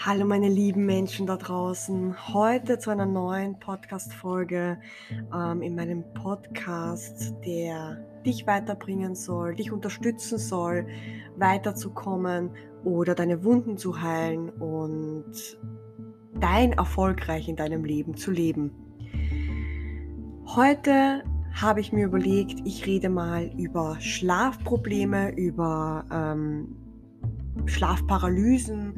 Hallo meine lieben Menschen da draußen. Heute zu einer neuen Podcast-Folge ähm, in meinem Podcast, der dich weiterbringen soll, dich unterstützen soll, weiterzukommen oder deine Wunden zu heilen und dein erfolgreich in deinem Leben zu leben. Heute habe ich mir überlegt, ich rede mal über Schlafprobleme, über ähm, Schlafparalysen,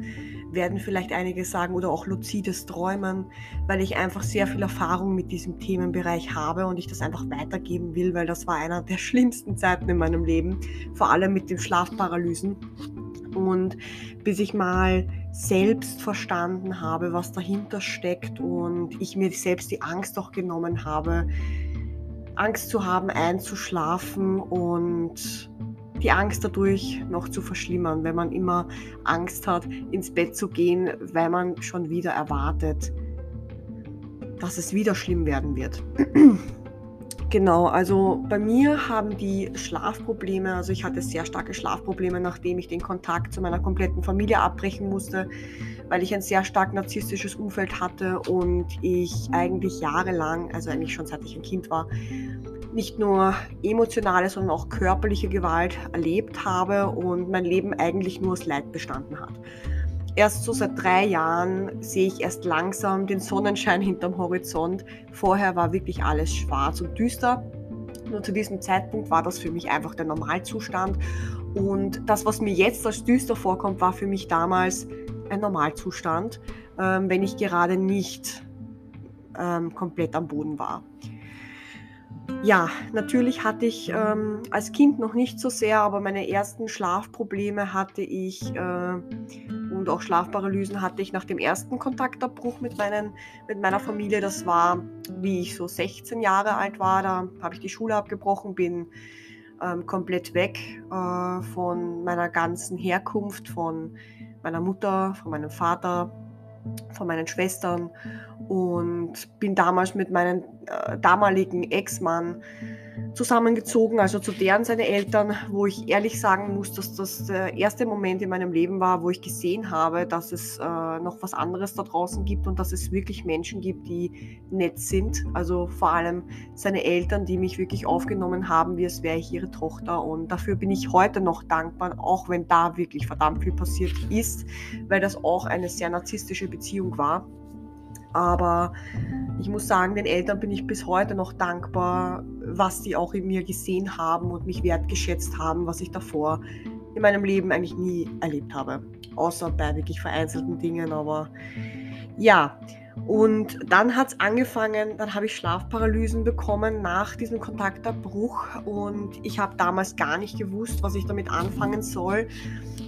werden vielleicht einige sagen, oder auch luzides Träumen, weil ich einfach sehr viel Erfahrung mit diesem Themenbereich habe und ich das einfach weitergeben will, weil das war einer der schlimmsten Zeiten in meinem Leben, vor allem mit den Schlafparalysen. Und bis ich mal selbst verstanden habe, was dahinter steckt und ich mir selbst die Angst auch genommen habe, Angst zu haben, einzuschlafen und die Angst dadurch noch zu verschlimmern, wenn man immer Angst hat, ins Bett zu gehen, weil man schon wieder erwartet, dass es wieder schlimm werden wird. Genau, also bei mir haben die Schlafprobleme, also ich hatte sehr starke Schlafprobleme, nachdem ich den Kontakt zu meiner kompletten Familie abbrechen musste, weil ich ein sehr stark narzisstisches Umfeld hatte und ich eigentlich jahrelang, also eigentlich schon seit ich ein Kind war, nicht nur emotionale, sondern auch körperliche Gewalt erlebt habe und mein Leben eigentlich nur aus Leid bestanden hat. Erst so seit drei Jahren sehe ich erst langsam den Sonnenschein hinterm Horizont. Vorher war wirklich alles schwarz und düster. Nur zu diesem Zeitpunkt war das für mich einfach der Normalzustand. Und das, was mir jetzt als düster vorkommt, war für mich damals ein Normalzustand, ähm, wenn ich gerade nicht ähm, komplett am Boden war. Ja, natürlich hatte ich ähm, als Kind noch nicht so sehr, aber meine ersten Schlafprobleme hatte ich äh, und auch Schlafparalysen hatte ich nach dem ersten Kontaktabbruch mit, meinen, mit meiner Familie. Das war, wie ich so 16 Jahre alt war. Da habe ich die Schule abgebrochen, bin ähm, komplett weg äh, von meiner ganzen Herkunft, von meiner Mutter, von meinem Vater, von meinen Schwestern und bin damals mit meinem äh, damaligen Ex-Mann zusammengezogen, also zu deren seine Eltern, wo ich ehrlich sagen muss, dass das der erste Moment in meinem Leben war, wo ich gesehen habe, dass es äh, noch was anderes da draußen gibt und dass es wirklich Menschen gibt, die nett sind. Also vor allem seine Eltern, die mich wirklich aufgenommen haben, wie es wäre ich ihre Tochter. Und dafür bin ich heute noch dankbar, auch wenn da wirklich verdammt viel passiert ist, weil das auch eine sehr narzisstische Beziehung war. Aber ich muss sagen, den Eltern bin ich bis heute noch dankbar, was sie auch in mir gesehen haben und mich wertgeschätzt haben, was ich davor in meinem Leben eigentlich nie erlebt habe. Außer bei wirklich vereinzelten Dingen, aber ja. Und dann hat es angefangen, dann habe ich Schlafparalysen bekommen nach diesem Kontaktabbruch und ich habe damals gar nicht gewusst, was ich damit anfangen soll.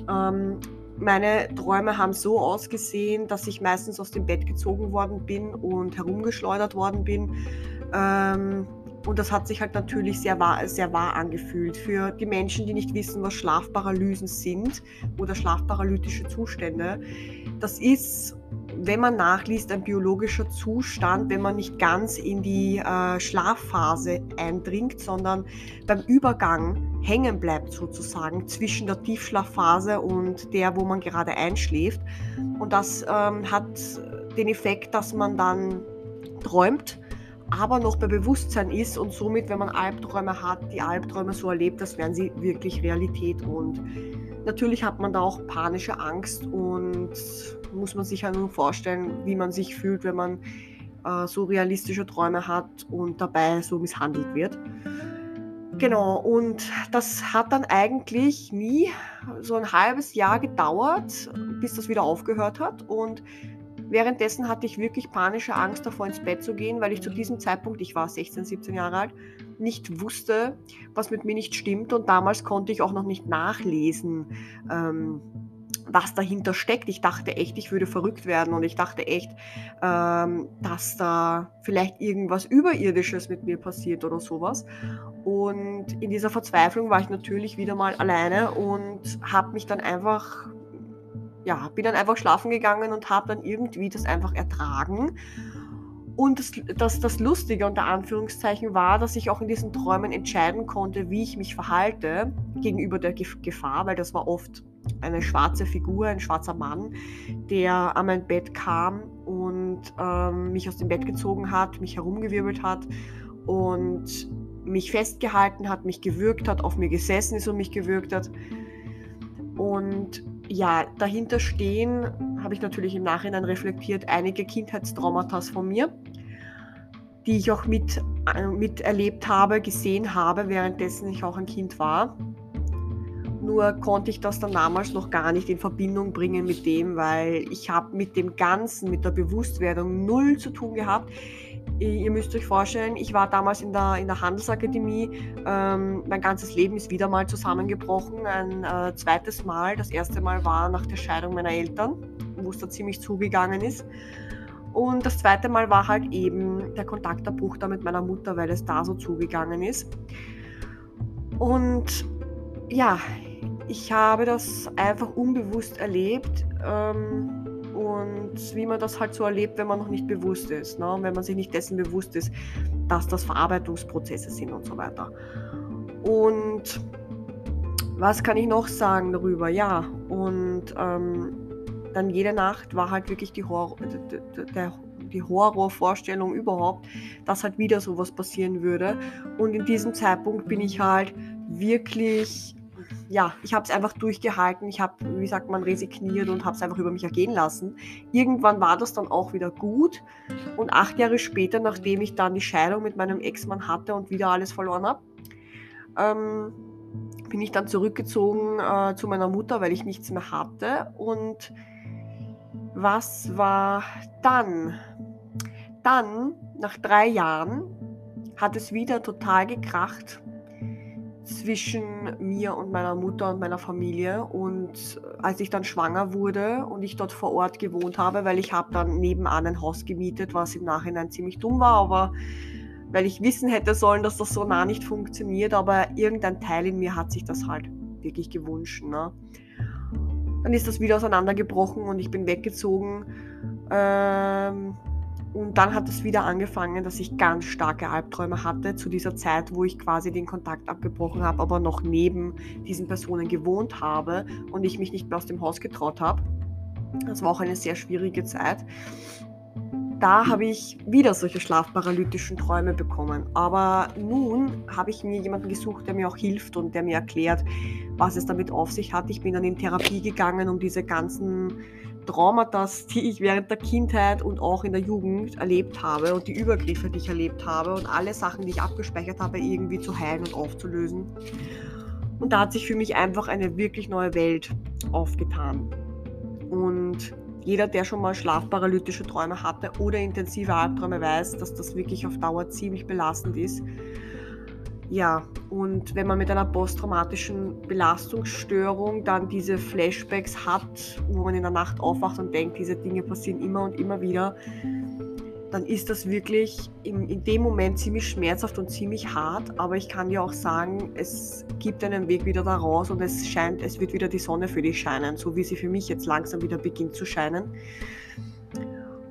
Ähm, meine Träume haben so ausgesehen, dass ich meistens aus dem Bett gezogen worden bin und herumgeschleudert worden bin. Ähm, und das hat sich halt natürlich sehr wahr, sehr wahr angefühlt. Für die Menschen, die nicht wissen, was Schlafparalysen sind oder schlafparalytische Zustände, das ist, wenn man nachliest, ein biologischer Zustand, wenn man nicht ganz in die äh, Schlafphase eindringt, sondern beim Übergang hängen bleibt sozusagen zwischen der Tiefschlafphase und der, wo man gerade einschläft. Und das ähm, hat den Effekt, dass man dann träumt aber noch bei Bewusstsein ist und somit, wenn man Albträume hat, die Albträume so erlebt, als wären sie wirklich Realität. Und natürlich hat man da auch panische Angst und muss man sich ja nur vorstellen, wie man sich fühlt, wenn man äh, so realistische Träume hat und dabei so misshandelt wird. Genau, und das hat dann eigentlich nie so ein halbes Jahr gedauert, bis das wieder aufgehört hat. Und Währenddessen hatte ich wirklich panische Angst davor, ins Bett zu gehen, weil ich zu diesem Zeitpunkt, ich war 16, 17 Jahre alt, nicht wusste, was mit mir nicht stimmt. Und damals konnte ich auch noch nicht nachlesen, ähm, was dahinter steckt. Ich dachte echt, ich würde verrückt werden und ich dachte echt, ähm, dass da vielleicht irgendwas Überirdisches mit mir passiert oder sowas. Und in dieser Verzweiflung war ich natürlich wieder mal alleine und habe mich dann einfach ja, bin dann einfach schlafen gegangen und habe dann irgendwie das einfach ertragen. Und das, das, das Lustige unter Anführungszeichen war, dass ich auch in diesen Träumen entscheiden konnte, wie ich mich verhalte gegenüber der Gefahr, weil das war oft eine schwarze Figur, ein schwarzer Mann, der an mein Bett kam und ähm, mich aus dem Bett gezogen hat, mich herumgewirbelt hat und mich festgehalten hat, mich gewürgt hat, auf mir gesessen ist und mich gewürgt hat. Und ja, dahinter stehen, habe ich natürlich im Nachhinein reflektiert, einige Kindheitstraumata von mir, die ich auch mit, äh, miterlebt habe, gesehen habe, währenddessen ich auch ein Kind war. Nur konnte ich das dann damals noch gar nicht in Verbindung bringen mit dem, weil ich habe mit dem Ganzen, mit der Bewusstwerdung null zu tun gehabt. Ihr müsst euch vorstellen, ich war damals in der, in der Handelsakademie. Ähm, mein ganzes Leben ist wieder mal zusammengebrochen. Ein äh, zweites Mal. Das erste Mal war nach der Scheidung meiner Eltern, wo es da ziemlich zugegangen ist. Und das zweite Mal war halt eben der Kontaktabbruch da mit meiner Mutter, weil es da so zugegangen ist. Und ja, ich habe das einfach unbewusst erlebt. Ähm, und wie man das halt so erlebt, wenn man noch nicht bewusst ist, ne? wenn man sich nicht dessen bewusst ist, dass das Verarbeitungsprozesse sind und so weiter. Und was kann ich noch sagen darüber? Ja, und ähm, dann jede Nacht war halt wirklich die, Horror, der, die Horrorvorstellung überhaupt, dass halt wieder sowas passieren würde. Und in diesem Zeitpunkt bin ich halt wirklich ja, ich habe es einfach durchgehalten. Ich habe, wie sagt man, resigniert und habe es einfach über mich ergehen lassen. Irgendwann war das dann auch wieder gut. Und acht Jahre später, nachdem ich dann die Scheidung mit meinem Ex-Mann hatte und wieder alles verloren habe, ähm, bin ich dann zurückgezogen äh, zu meiner Mutter, weil ich nichts mehr hatte. Und was war dann? Dann, nach drei Jahren, hat es wieder total gekracht zwischen mir und meiner Mutter und meiner Familie. Und als ich dann schwanger wurde und ich dort vor Ort gewohnt habe, weil ich habe dann nebenan ein Haus gemietet, was im Nachhinein ziemlich dumm war, aber weil ich wissen hätte sollen, dass das so nah nicht funktioniert, aber irgendein Teil in mir hat sich das halt wirklich gewünscht. Ne? Dann ist das wieder auseinandergebrochen und ich bin weggezogen. Ähm, und dann hat es wieder angefangen, dass ich ganz starke Albträume hatte zu dieser Zeit, wo ich quasi den Kontakt abgebrochen habe, aber noch neben diesen Personen gewohnt habe und ich mich nicht mehr aus dem Haus getraut habe. Das war auch eine sehr schwierige Zeit. Da habe ich wieder solche schlafparalytischen Träume bekommen. Aber nun habe ich mir jemanden gesucht, der mir auch hilft und der mir erklärt, was es damit auf sich hat. Ich bin dann in Therapie gegangen, um diese ganzen Traumata, die ich während der Kindheit und auch in der Jugend erlebt habe und die Übergriffe, die ich erlebt habe und alle Sachen, die ich abgespeichert habe, irgendwie zu heilen und aufzulösen. Und da hat sich für mich einfach eine wirklich neue Welt aufgetan. Und jeder, der schon mal schlafparalytische Träume hatte oder intensive Albträume, weiß, dass das wirklich auf Dauer ziemlich belastend ist ja, und wenn man mit einer posttraumatischen Belastungsstörung dann diese Flashbacks hat, wo man in der Nacht aufwacht und denkt, diese Dinge passieren immer und immer wieder, dann ist das wirklich in, in dem Moment ziemlich schmerzhaft und ziemlich hart. Aber ich kann dir auch sagen, es gibt einen Weg wieder da raus und es scheint, es wird wieder die Sonne für dich scheinen, so wie sie für mich jetzt langsam wieder beginnt zu scheinen.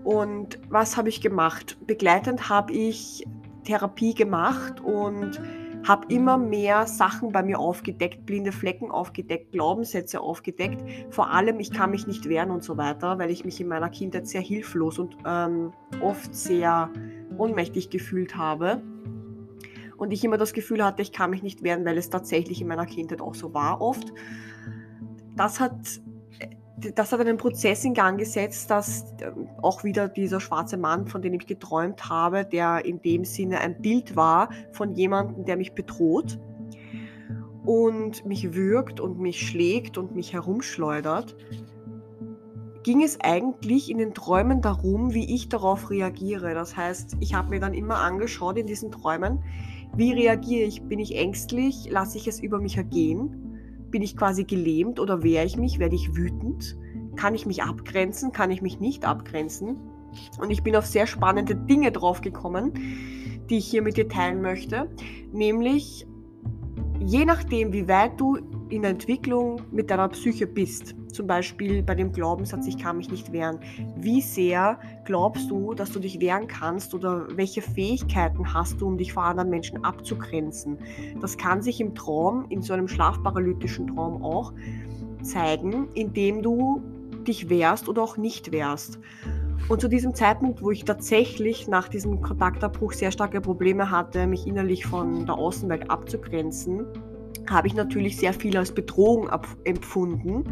Und was habe ich gemacht? Begleitend habe ich Therapie gemacht und habe immer mehr Sachen bei mir aufgedeckt, blinde Flecken aufgedeckt, Glaubenssätze aufgedeckt. Vor allem, ich kann mich nicht wehren und so weiter, weil ich mich in meiner Kindheit sehr hilflos und ähm, oft sehr ohnmächtig gefühlt habe. Und ich immer das Gefühl hatte, ich kann mich nicht wehren, weil es tatsächlich in meiner Kindheit auch so war oft. Das hat das hat einen Prozess in Gang gesetzt, dass ähm, auch wieder dieser schwarze Mann, von dem ich geträumt habe, der in dem Sinne ein Bild war von jemandem, der mich bedroht und mich würgt und mich schlägt und mich herumschleudert, ging es eigentlich in den Träumen darum, wie ich darauf reagiere. Das heißt, ich habe mir dann immer angeschaut in diesen Träumen, wie reagiere ich? Bin ich ängstlich? Lasse ich es über mich ergehen? Bin ich quasi gelähmt oder wehre ich mich? Werde ich wütend? Kann ich mich abgrenzen? Kann ich mich nicht abgrenzen? Und ich bin auf sehr spannende Dinge draufgekommen, die ich hier mit dir teilen möchte. Nämlich, je nachdem, wie weit du in der Entwicklung mit deiner Psyche bist, zum Beispiel bei dem Glaubenssatz, ich kann mich nicht wehren, wie sehr glaubst du, dass du dich wehren kannst oder welche Fähigkeiten hast du, um dich vor anderen Menschen abzugrenzen? Das kann sich im Traum, in so einem schlafparalytischen Traum auch zeigen, indem du dich wehrst oder auch nicht wehrst. Und zu diesem Zeitpunkt, wo ich tatsächlich nach diesem Kontaktabbruch sehr starke Probleme hatte, mich innerlich von der Außenwelt abzugrenzen, habe ich natürlich sehr viel als Bedrohung empfunden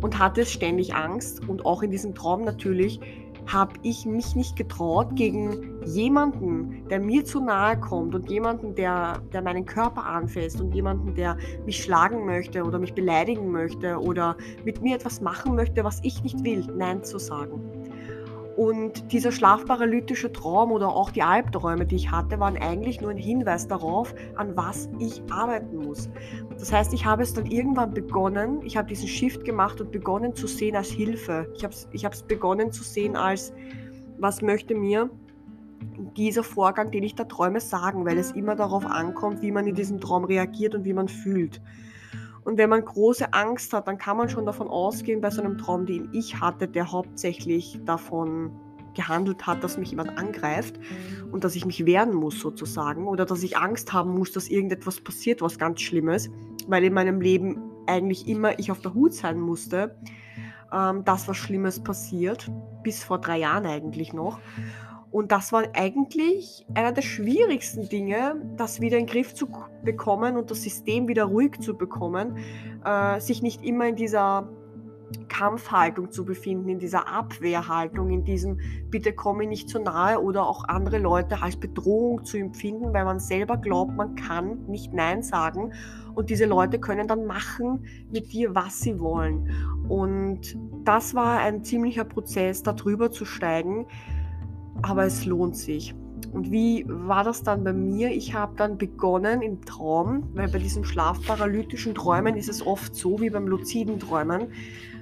und hatte ständig Angst und auch in diesem Traum natürlich habe ich mich nicht getraut, gegen jemanden, der mir zu nahe kommt und jemanden, der, der meinen Körper anfasst und jemanden, der mich schlagen möchte oder mich beleidigen möchte oder mit mir etwas machen möchte, was ich nicht will, Nein zu sagen. Und dieser schlafparalytische Traum oder auch die Albträume, die ich hatte, waren eigentlich nur ein Hinweis darauf, an was ich arbeiten muss. Das heißt, ich habe es dann irgendwann begonnen, ich habe diesen Shift gemacht und begonnen zu sehen als Hilfe. Ich habe es ich begonnen zu sehen als, was möchte mir dieser Vorgang, den ich da träume, sagen, weil es immer darauf ankommt, wie man in diesem Traum reagiert und wie man fühlt. Und wenn man große Angst hat, dann kann man schon davon ausgehen, bei so einem Traum, den ich hatte, der hauptsächlich davon gehandelt hat, dass mich jemand angreift und dass ich mich wehren muss sozusagen oder dass ich Angst haben muss, dass irgendetwas passiert, was ganz Schlimmes, weil in meinem Leben eigentlich immer ich auf der Hut sein musste, ähm, dass was Schlimmes passiert, bis vor drei Jahren eigentlich noch. Und das war eigentlich einer der schwierigsten Dinge, das wieder in den Griff zu bekommen und das System wieder ruhig zu bekommen, äh, sich nicht immer in dieser Kampfhaltung zu befinden, in dieser Abwehrhaltung, in diesem bitte komme nicht zu nahe oder auch andere Leute als Bedrohung zu empfinden, weil man selber glaubt, man kann nicht Nein sagen und diese Leute können dann machen mit dir, was sie wollen. Und das war ein ziemlicher Prozess, darüber zu steigen, aber es lohnt sich. Und wie war das dann bei mir? Ich habe dann begonnen im Traum, weil bei diesem schlafparalytischen Träumen ist es oft so wie beim luziden Träumen.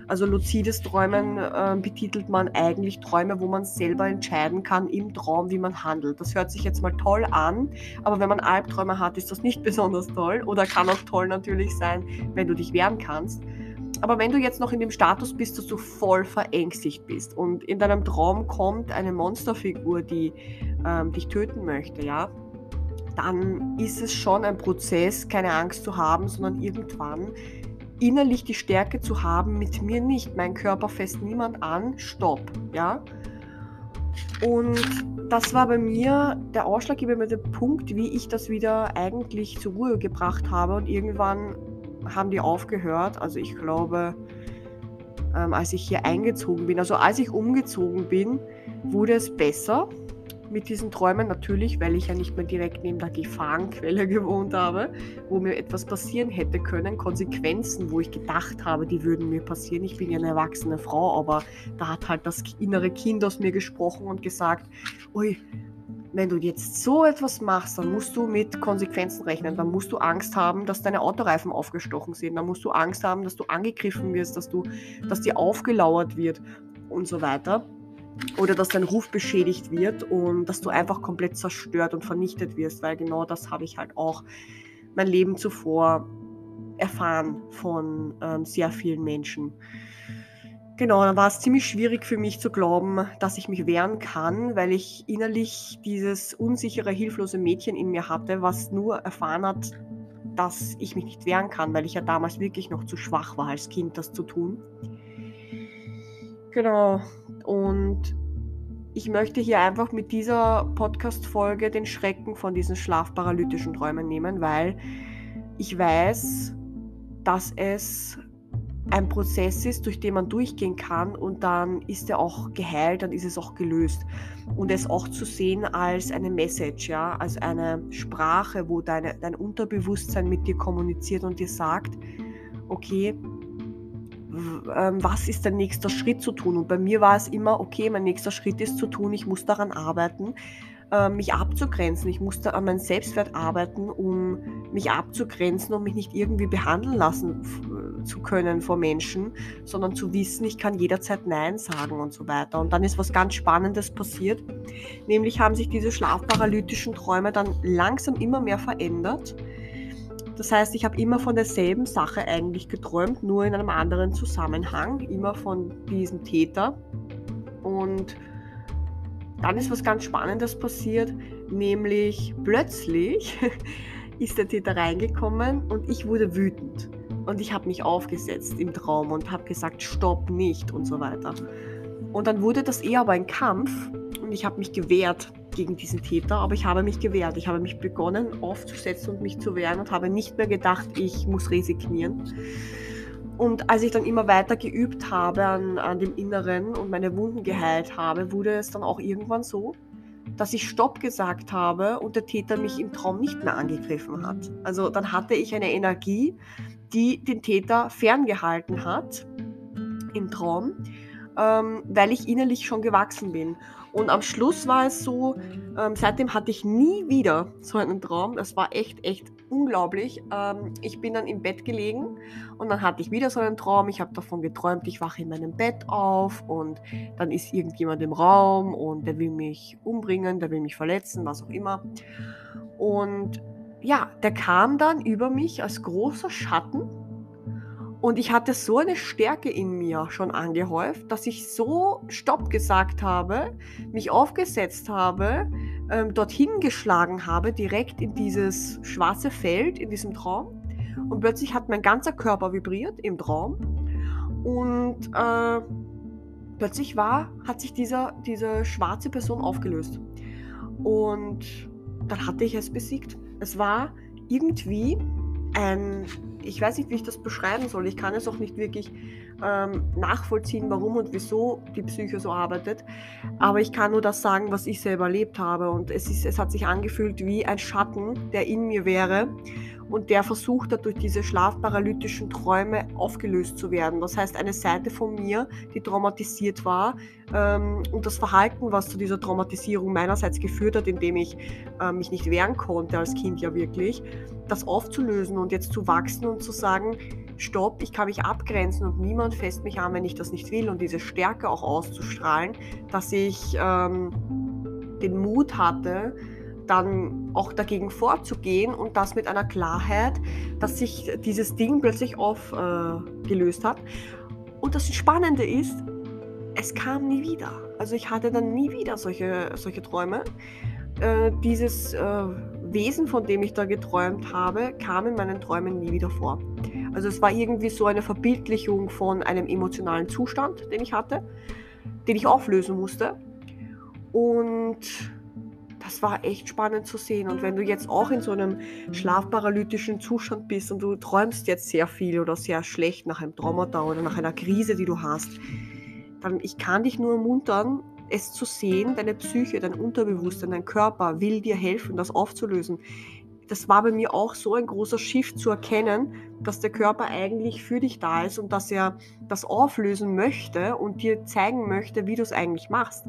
Also luzides Träumen äh, betitelt man eigentlich Träume, wo man selber entscheiden kann im Traum, wie man handelt. Das hört sich jetzt mal toll an, aber wenn man Albträume hat, ist das nicht besonders toll oder kann auch toll natürlich sein, wenn du dich wehren kannst. Aber wenn du jetzt noch in dem Status bist, dass du voll verängstigt bist und in deinem Traum kommt eine Monsterfigur, die ähm, dich töten möchte, ja, dann ist es schon ein Prozess, keine Angst zu haben, sondern irgendwann innerlich die Stärke zu haben, mit mir nicht, mein Körper fest niemand an, stopp, ja. Und das war bei mir der ausschlaggebende Punkt, wie ich das wieder eigentlich zur Ruhe gebracht habe und irgendwann haben die aufgehört. Also ich glaube, ähm, als ich hier eingezogen bin, also als ich umgezogen bin, wurde es besser mit diesen Träumen natürlich, weil ich ja nicht mehr direkt neben der Gefahrenquelle gewohnt habe, wo mir etwas passieren hätte können, Konsequenzen, wo ich gedacht habe, die würden mir passieren. Ich bin ja eine erwachsene Frau, aber da hat halt das innere Kind aus mir gesprochen und gesagt, ui, wenn du jetzt so etwas machst, dann musst du mit Konsequenzen rechnen. Dann musst du Angst haben, dass deine Autoreifen aufgestochen sind. Dann musst du Angst haben, dass du angegriffen wirst, dass, du, dass dir aufgelauert wird und so weiter. Oder dass dein Ruf beschädigt wird und dass du einfach komplett zerstört und vernichtet wirst, weil genau das habe ich halt auch mein Leben zuvor erfahren von ähm, sehr vielen Menschen. Genau, dann war es ziemlich schwierig für mich zu glauben, dass ich mich wehren kann, weil ich innerlich dieses unsichere, hilflose Mädchen in mir hatte, was nur erfahren hat, dass ich mich nicht wehren kann, weil ich ja damals wirklich noch zu schwach war als Kind, das zu tun. Genau, und ich möchte hier einfach mit dieser Podcast-Folge den Schrecken von diesen schlafparalytischen Träumen nehmen, weil ich weiß, dass es ein Prozess ist, durch den man durchgehen kann und dann ist er auch geheilt, dann ist es auch gelöst. Und es auch zu sehen als eine Message, ja, als eine Sprache, wo deine, dein Unterbewusstsein mit dir kommuniziert und dir sagt, okay, ähm, was ist der nächste Schritt zu tun? Und bei mir war es immer, okay, mein nächster Schritt ist zu tun, ich muss daran arbeiten, äh, mich abzugrenzen. Ich musste an meinem Selbstwert arbeiten, um mich abzugrenzen und mich nicht irgendwie behandeln lassen zu können vor Menschen, sondern zu wissen, ich kann jederzeit Nein sagen und so weiter. Und dann ist was ganz Spannendes passiert, nämlich haben sich diese schlafparalytischen Träume dann langsam immer mehr verändert. Das heißt, ich habe immer von derselben Sache eigentlich geträumt, nur in einem anderen Zusammenhang, immer von diesem Täter. Und dann ist was ganz Spannendes passiert, nämlich plötzlich ist der Täter reingekommen und ich wurde wütend. Und ich habe mich aufgesetzt im Traum und habe gesagt, stopp nicht und so weiter. Und dann wurde das eher aber ein Kampf und ich habe mich gewehrt gegen diesen Täter, aber ich habe mich gewehrt. Ich habe mich begonnen aufzusetzen und mich zu wehren und habe nicht mehr gedacht, ich muss resignieren. Und als ich dann immer weiter geübt habe an, an dem Inneren und meine Wunden geheilt habe, wurde es dann auch irgendwann so, dass ich Stopp gesagt habe und der Täter mich im Traum nicht mehr angegriffen hat. Also dann hatte ich eine Energie, die den Täter ferngehalten hat im Traum, ähm, weil ich innerlich schon gewachsen bin. Und am Schluss war es so, ähm, seitdem hatte ich nie wieder so einen Traum. Das war echt, echt unglaublich. Ähm, ich bin dann im Bett gelegen und dann hatte ich wieder so einen Traum. Ich habe davon geträumt, ich wache in meinem Bett auf und dann ist irgendjemand im Raum und der will mich umbringen, der will mich verletzen, was auch immer. Und ja, der kam dann über mich als großer Schatten und ich hatte so eine Stärke in mir schon angehäuft, dass ich so Stopp gesagt habe, mich aufgesetzt habe, ähm, dorthin geschlagen habe, direkt in dieses schwarze Feld, in diesem Traum. Und plötzlich hat mein ganzer Körper vibriert im Traum. Und äh, plötzlich war, hat sich dieser, diese schwarze Person aufgelöst. Und dann hatte ich es besiegt. Es war irgendwie ein ich weiß nicht, wie ich das beschreiben soll. Ich kann es auch nicht wirklich ähm, nachvollziehen, warum und wieso die Psyche so arbeitet. Aber ich kann nur das sagen, was ich selber erlebt habe. Und es, ist, es hat sich angefühlt wie ein Schatten, der in mir wäre und der versucht hat, durch diese schlafparalytischen Träume aufgelöst zu werden. Das heißt, eine Seite von mir, die traumatisiert war ähm, und das Verhalten, was zu dieser Traumatisierung meinerseits geführt hat, indem ich äh, mich nicht wehren konnte als Kind ja wirklich, das aufzulösen und jetzt zu wachsen und zu sagen, stopp, ich kann mich abgrenzen und niemand fässt mich an, wenn ich das nicht will und diese Stärke auch auszustrahlen, dass ich ähm, den Mut hatte, dann auch dagegen vorzugehen und das mit einer Klarheit, dass sich dieses Ding plötzlich aufgelöst äh, hat. Und das Spannende ist, es kam nie wieder. Also ich hatte dann nie wieder solche, solche Träume. Äh, dieses äh, Wesen, von dem ich da geträumt habe, kam in meinen Träumen nie wieder vor. Also es war irgendwie so eine Verbildlichung von einem emotionalen Zustand, den ich hatte, den ich auflösen musste. Und das war echt spannend zu sehen. Und wenn du jetzt auch in so einem schlafparalytischen Zustand bist und du träumst jetzt sehr viel oder sehr schlecht nach einem Traumata oder nach einer Krise, die du hast, dann ich kann dich nur ermuntern, es zu sehen, deine Psyche, dein Unterbewusstsein, dein Körper will dir helfen, das aufzulösen das war bei mir auch so ein großer Shift zu erkennen, dass der Körper eigentlich für dich da ist und dass er das auflösen möchte und dir zeigen möchte, wie du es eigentlich machst.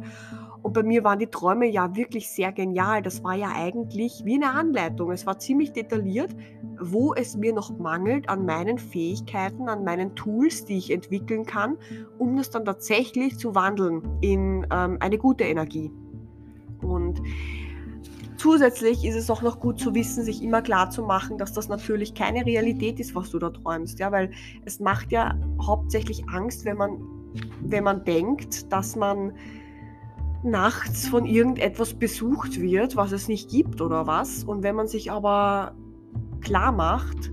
Und bei mir waren die Träume ja wirklich sehr genial. Das war ja eigentlich wie eine Anleitung. Es war ziemlich detailliert, wo es mir noch mangelt an meinen Fähigkeiten, an meinen Tools, die ich entwickeln kann, um das dann tatsächlich zu wandeln in ähm, eine gute Energie. Und Zusätzlich ist es auch noch gut zu wissen, sich immer klar zu machen, dass das natürlich keine Realität ist, was du da träumst, ja, weil es macht ja hauptsächlich Angst, wenn man, wenn man denkt, dass man nachts von irgendetwas besucht wird, was es nicht gibt oder was. Und wenn man sich aber klar macht,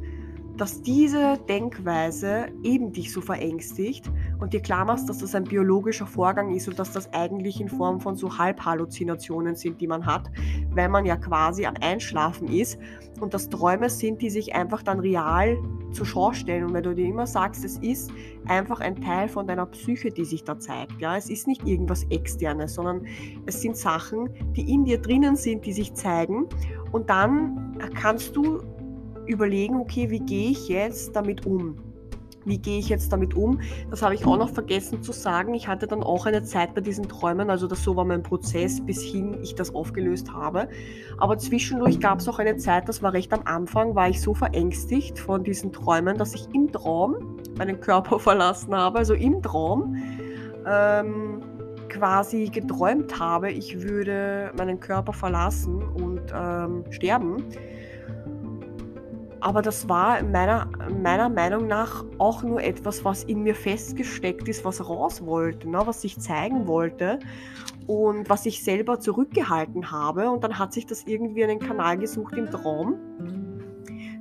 dass diese Denkweise eben dich so verängstigt und dir klar machst, dass das ein biologischer Vorgang ist und dass das eigentlich in Form von so Halbhalluzinationen sind, die man hat, weil man ja quasi am Einschlafen ist und das Träume sind, die sich einfach dann real zur Schau stellen. Und wenn du dir immer sagst, es ist einfach ein Teil von deiner Psyche, die sich da zeigt. Ja? Es ist nicht irgendwas Externes, sondern es sind Sachen, die in dir drinnen sind, die sich zeigen. Und dann kannst du überlegen, okay, wie gehe ich jetzt damit um? Wie gehe ich jetzt damit um? Das habe ich auch noch vergessen zu sagen. Ich hatte dann auch eine Zeit bei diesen Träumen, also das so war mein Prozess, bis hin ich das aufgelöst habe. Aber zwischendurch gab es auch eine Zeit, das war recht am Anfang, war ich so verängstigt von diesen Träumen, dass ich im Traum meinen Körper verlassen habe, also im Traum. Ähm, quasi geträumt habe, ich würde meinen Körper verlassen und ähm, sterben. Aber das war meiner, meiner Meinung nach auch nur etwas, was in mir festgesteckt ist, was raus wollte, ne? was ich zeigen wollte und was ich selber zurückgehalten habe. Und dann hat sich das irgendwie einen Kanal gesucht im Traum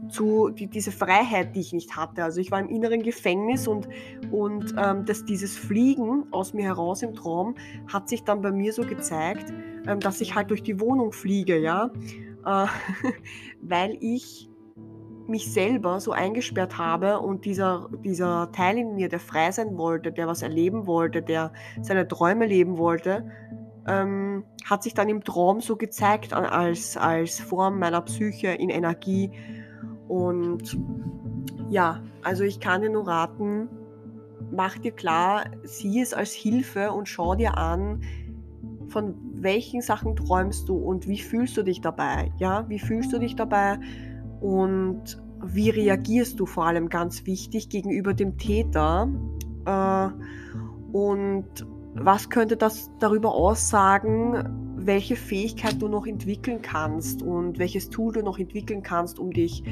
zu die, diese Freiheit, die ich nicht hatte. Also ich war im inneren Gefängnis und, und ähm, das, dieses Fliegen aus mir heraus im Traum hat sich dann bei mir so gezeigt, ähm, dass ich halt durch die Wohnung fliege, ja, äh, weil ich mich selber so eingesperrt habe und dieser, dieser Teil in mir, der frei sein wollte, der was erleben wollte, der seine Träume leben wollte, ähm, hat sich dann im Traum so gezeigt als, als Form meiner Psyche in Energie. Und ja, also ich kann dir nur raten, mach dir klar, sieh es als Hilfe und schau dir an, von welchen Sachen träumst du und wie fühlst du dich dabei? Ja, wie fühlst du dich dabei? Und wie reagierst du vor allem ganz wichtig gegenüber dem Täter? Äh, und was könnte das darüber aussagen, welche Fähigkeit du noch entwickeln kannst und welches Tool du noch entwickeln kannst, um dich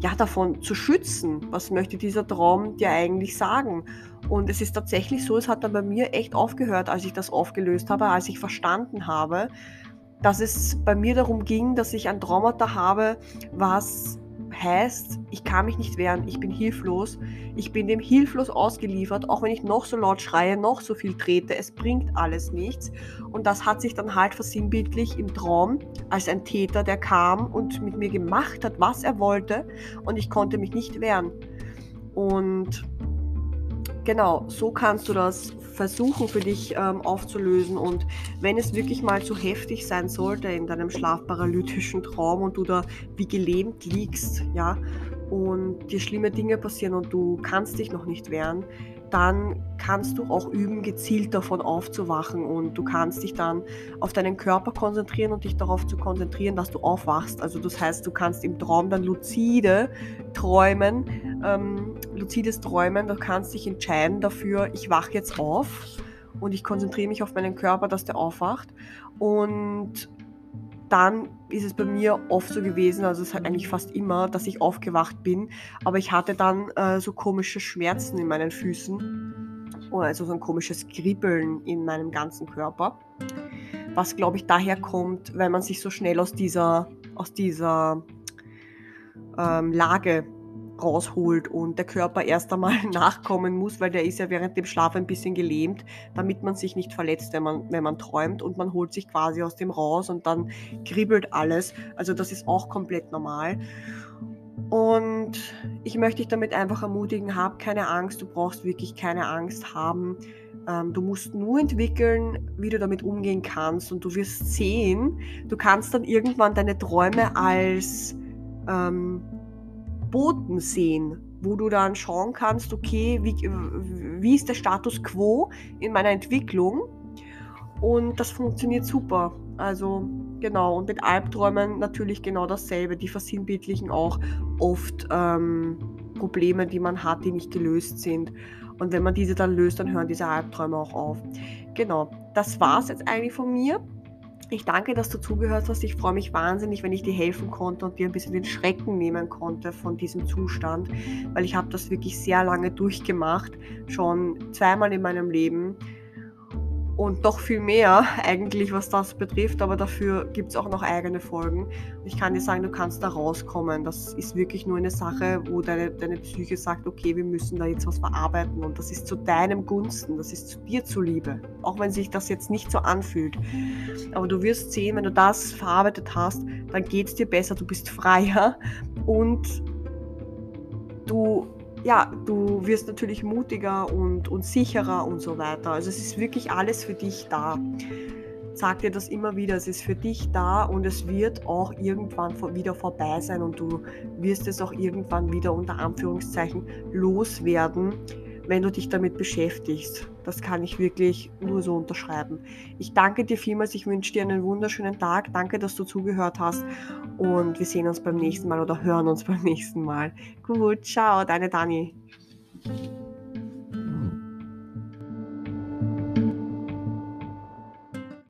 ja, davon zu schützen? Was möchte dieser Traum dir eigentlich sagen? Und es ist tatsächlich so, es hat dann bei mir echt aufgehört, als ich das aufgelöst habe, als ich verstanden habe, dass es bei mir darum ging, dass ich ein Traumata habe, was heißt, ich kann mich nicht wehren, ich bin hilflos, ich bin dem hilflos ausgeliefert, auch wenn ich noch so laut schreie, noch so viel trete, es bringt alles nichts. Und das hat sich dann halt versinnbildlich im Traum als ein Täter, der kam und mit mir gemacht hat, was er wollte und ich konnte mich nicht wehren. Und genau, so kannst du das versuchen für dich ähm, aufzulösen. Und wenn es wirklich mal zu heftig sein sollte in deinem schlafparalytischen Traum und du da wie gelähmt liegst, ja, und dir schlimme Dinge passieren und du kannst dich noch nicht wehren, dann kannst du auch üben, gezielt davon aufzuwachen und du kannst dich dann auf deinen Körper konzentrieren und dich darauf zu konzentrieren, dass du aufwachst. Also das heißt, du kannst im Traum dann lucide träumen, ähm, lucides Träumen, du kannst dich entscheiden dafür, ich wache jetzt auf und ich konzentriere mich auf meinen Körper, dass der aufwacht und dann ist es bei mir oft so gewesen, also es hat eigentlich fast immer, dass ich aufgewacht bin, aber ich hatte dann äh, so komische Schmerzen in meinen Füßen, also so ein komisches Kribbeln in meinem ganzen Körper, was glaube ich daher kommt, weil man sich so schnell aus dieser, aus dieser ähm, Lage rausholt und der Körper erst einmal nachkommen muss, weil der ist ja während dem Schlaf ein bisschen gelähmt, damit man sich nicht verletzt, wenn man, wenn man träumt und man holt sich quasi aus dem raus und dann kribbelt alles. Also das ist auch komplett normal. Und ich möchte dich damit einfach ermutigen, hab keine Angst, du brauchst wirklich keine Angst haben. Ähm, du musst nur entwickeln, wie du damit umgehen kannst und du wirst sehen, du kannst dann irgendwann deine Träume als ähm, Boten sehen, wo du dann schauen kannst, okay, wie, wie ist der Status quo in meiner Entwicklung? Und das funktioniert super. Also genau, und mit Albträumen natürlich genau dasselbe. Die versinnbildlichen auch oft ähm, Probleme, die man hat, die nicht gelöst sind. Und wenn man diese dann löst, dann hören diese Albträume auch auf. Genau, das war es jetzt eigentlich von mir. Ich danke, dass du zugehört hast. Ich freue mich wahnsinnig, wenn ich dir helfen konnte und dir ein bisschen den Schrecken nehmen konnte von diesem Zustand, weil ich habe das wirklich sehr lange durchgemacht, schon zweimal in meinem Leben und doch viel mehr eigentlich, was das betrifft, aber dafür gibt es auch noch eigene Folgen. Ich kann dir sagen, du kannst da rauskommen. Das ist wirklich nur eine Sache, wo deine, deine Psyche sagt, okay, wir müssen da jetzt was verarbeiten und das ist zu deinem Gunsten, das ist zu dir zuliebe, auch wenn sich das jetzt nicht so anfühlt. Aber du wirst sehen, wenn du das verarbeitet hast, dann geht es dir besser, du bist freier und ja, du wirst natürlich mutiger und, und sicherer und so weiter. Also es ist wirklich alles für dich da. Sag dir das immer wieder, es ist für dich da und es wird auch irgendwann wieder vorbei sein und du wirst es auch irgendwann wieder unter Anführungszeichen loswerden, wenn du dich damit beschäftigst. Das kann ich wirklich nur so unterschreiben. Ich danke dir vielmals, ich wünsche dir einen wunderschönen Tag. Danke, dass du zugehört hast und wir sehen uns beim nächsten Mal oder hören uns beim nächsten Mal. Gut, ciao, deine Dani.